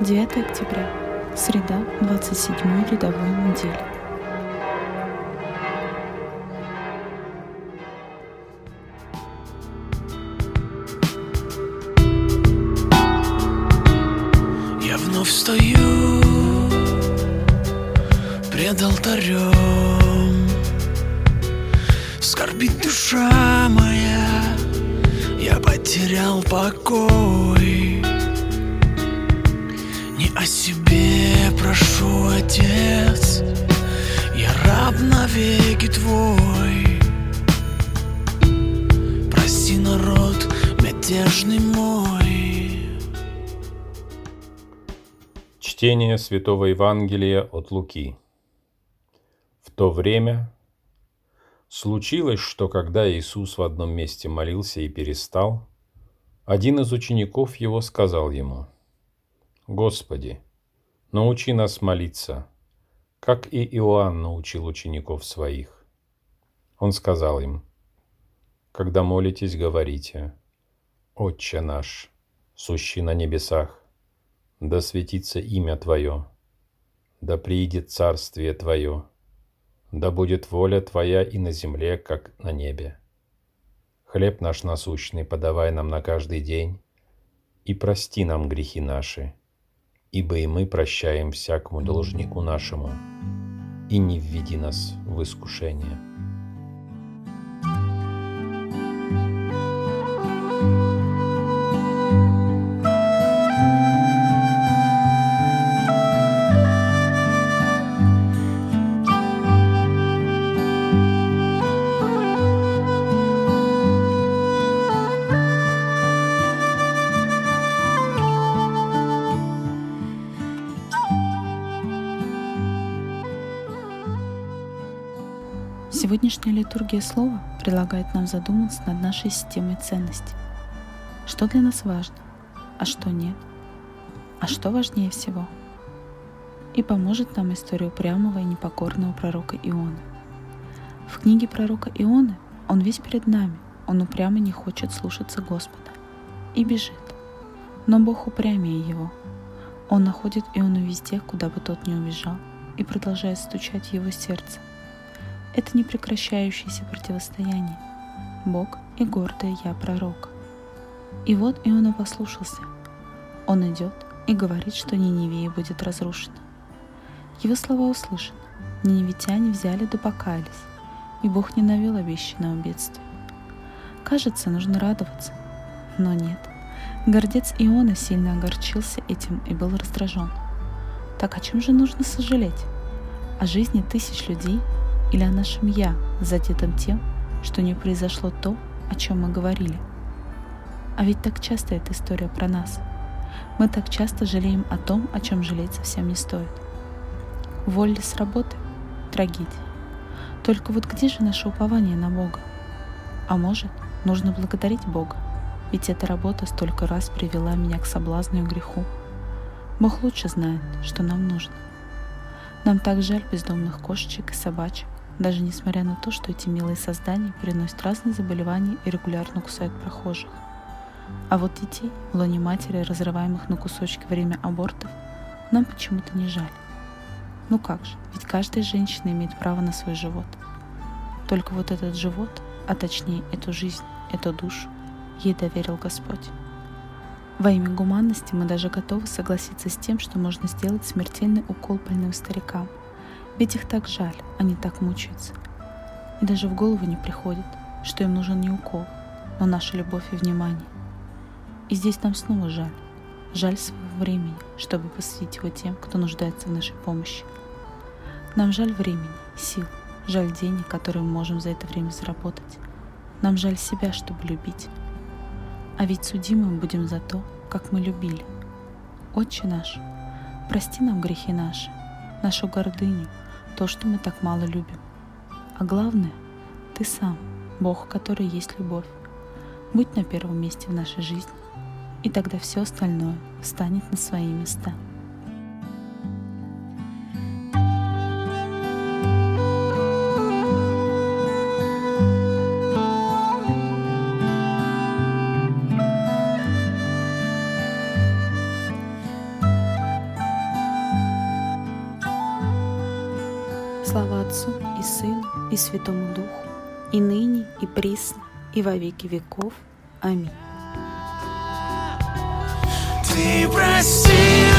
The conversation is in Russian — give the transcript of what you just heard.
9 октября, среда, 27 рядовой недели. Я вновь стою пред алтарем Скорбит душа моя, я потерял покой Отец, я раб навеки Твой Прости, народ мятежный мой Чтение Святого Евангелия от Луки. В то время случилось, что когда Иисус в одном месте молился и перестал, один из учеников его сказал ему, «Господи, научи нас молиться, как и Иоанн научил учеников своих». Он сказал им, «Когда молитесь, говорите, «Отче наш, сущий на небесах, да светится имя Твое, да приидет царствие Твое, да будет воля Твоя и на земле, как на небе. Хлеб наш насущный подавай нам на каждый день, и прости нам грехи наши, ибо и мы прощаем всякому должнику нашему, и не введи нас в искушение». Сегодняшняя литургия слова предлагает нам задуматься над нашей системой ценностей. Что для нас важно, а что нет, а что важнее всего. И поможет нам история упрямого и непокорного пророка Иона. В книге пророка Ионы он весь перед нами, он упрямо не хочет слушаться Господа и бежит. Но Бог упрямее его. Он находит Иону везде, куда бы тот ни убежал, и продолжает стучать в его сердце. Это непрекращающееся противостояние. Бог и гордое я пророк. И вот Иона послушался. Он идет и говорит, что Ниневия будет разрушена. Его слова услышаны. Ниневитяне взяли да покаялись, и Бог не навел обещанного бедствия. Кажется, нужно радоваться, но нет. Гордец Иона сильно огорчился этим и был раздражен. Так о чем же нужно сожалеть? О жизни тысяч людей или о нашем «я», задетом тем, что не произошло то, о чем мы говорили. А ведь так часто эта история про нас. Мы так часто жалеем о том, о чем жалеть совсем не стоит. Уволили с работы – трагедия. Только вот где же наше упование на Бога? А может, нужно благодарить Бога, ведь эта работа столько раз привела меня к соблазну и греху. Бог лучше знает, что нам нужно. Нам так жаль бездомных кошечек и собачек, даже несмотря на то, что эти милые создания переносят разные заболевания и регулярно кусают прохожих. А вот детей в лоне матери, разрываемых на кусочки во время абортов, нам почему-то не жаль. Ну как же, ведь каждая женщина имеет право на свой живот. Только вот этот живот, а точнее эту жизнь, эту душу, ей доверил Господь. Во имя гуманности мы даже готовы согласиться с тем, что можно сделать смертельный укол больным старикам. Ведь их так жаль, они так мучаются. И даже в голову не приходит, что им нужен не укол, но наша любовь и внимание. И здесь нам снова жаль. Жаль своего времени, чтобы посвятить его тем, кто нуждается в нашей помощи. Нам жаль времени, сил, жаль денег, которые мы можем за это время заработать. Нам жаль себя, чтобы любить. А ведь судимы мы будем за то, как мы любили. Отче наш, прости нам грехи наши, нашу гордыню, то, что мы так мало любим. А главное, ты сам, Бог, который есть любовь. Будь на первом месте в нашей жизни, и тогда все остальное встанет на свои места. Отцу и Сыну и Святому Духу, и ныне, и присно, и во веки веков. Аминь. Ты прости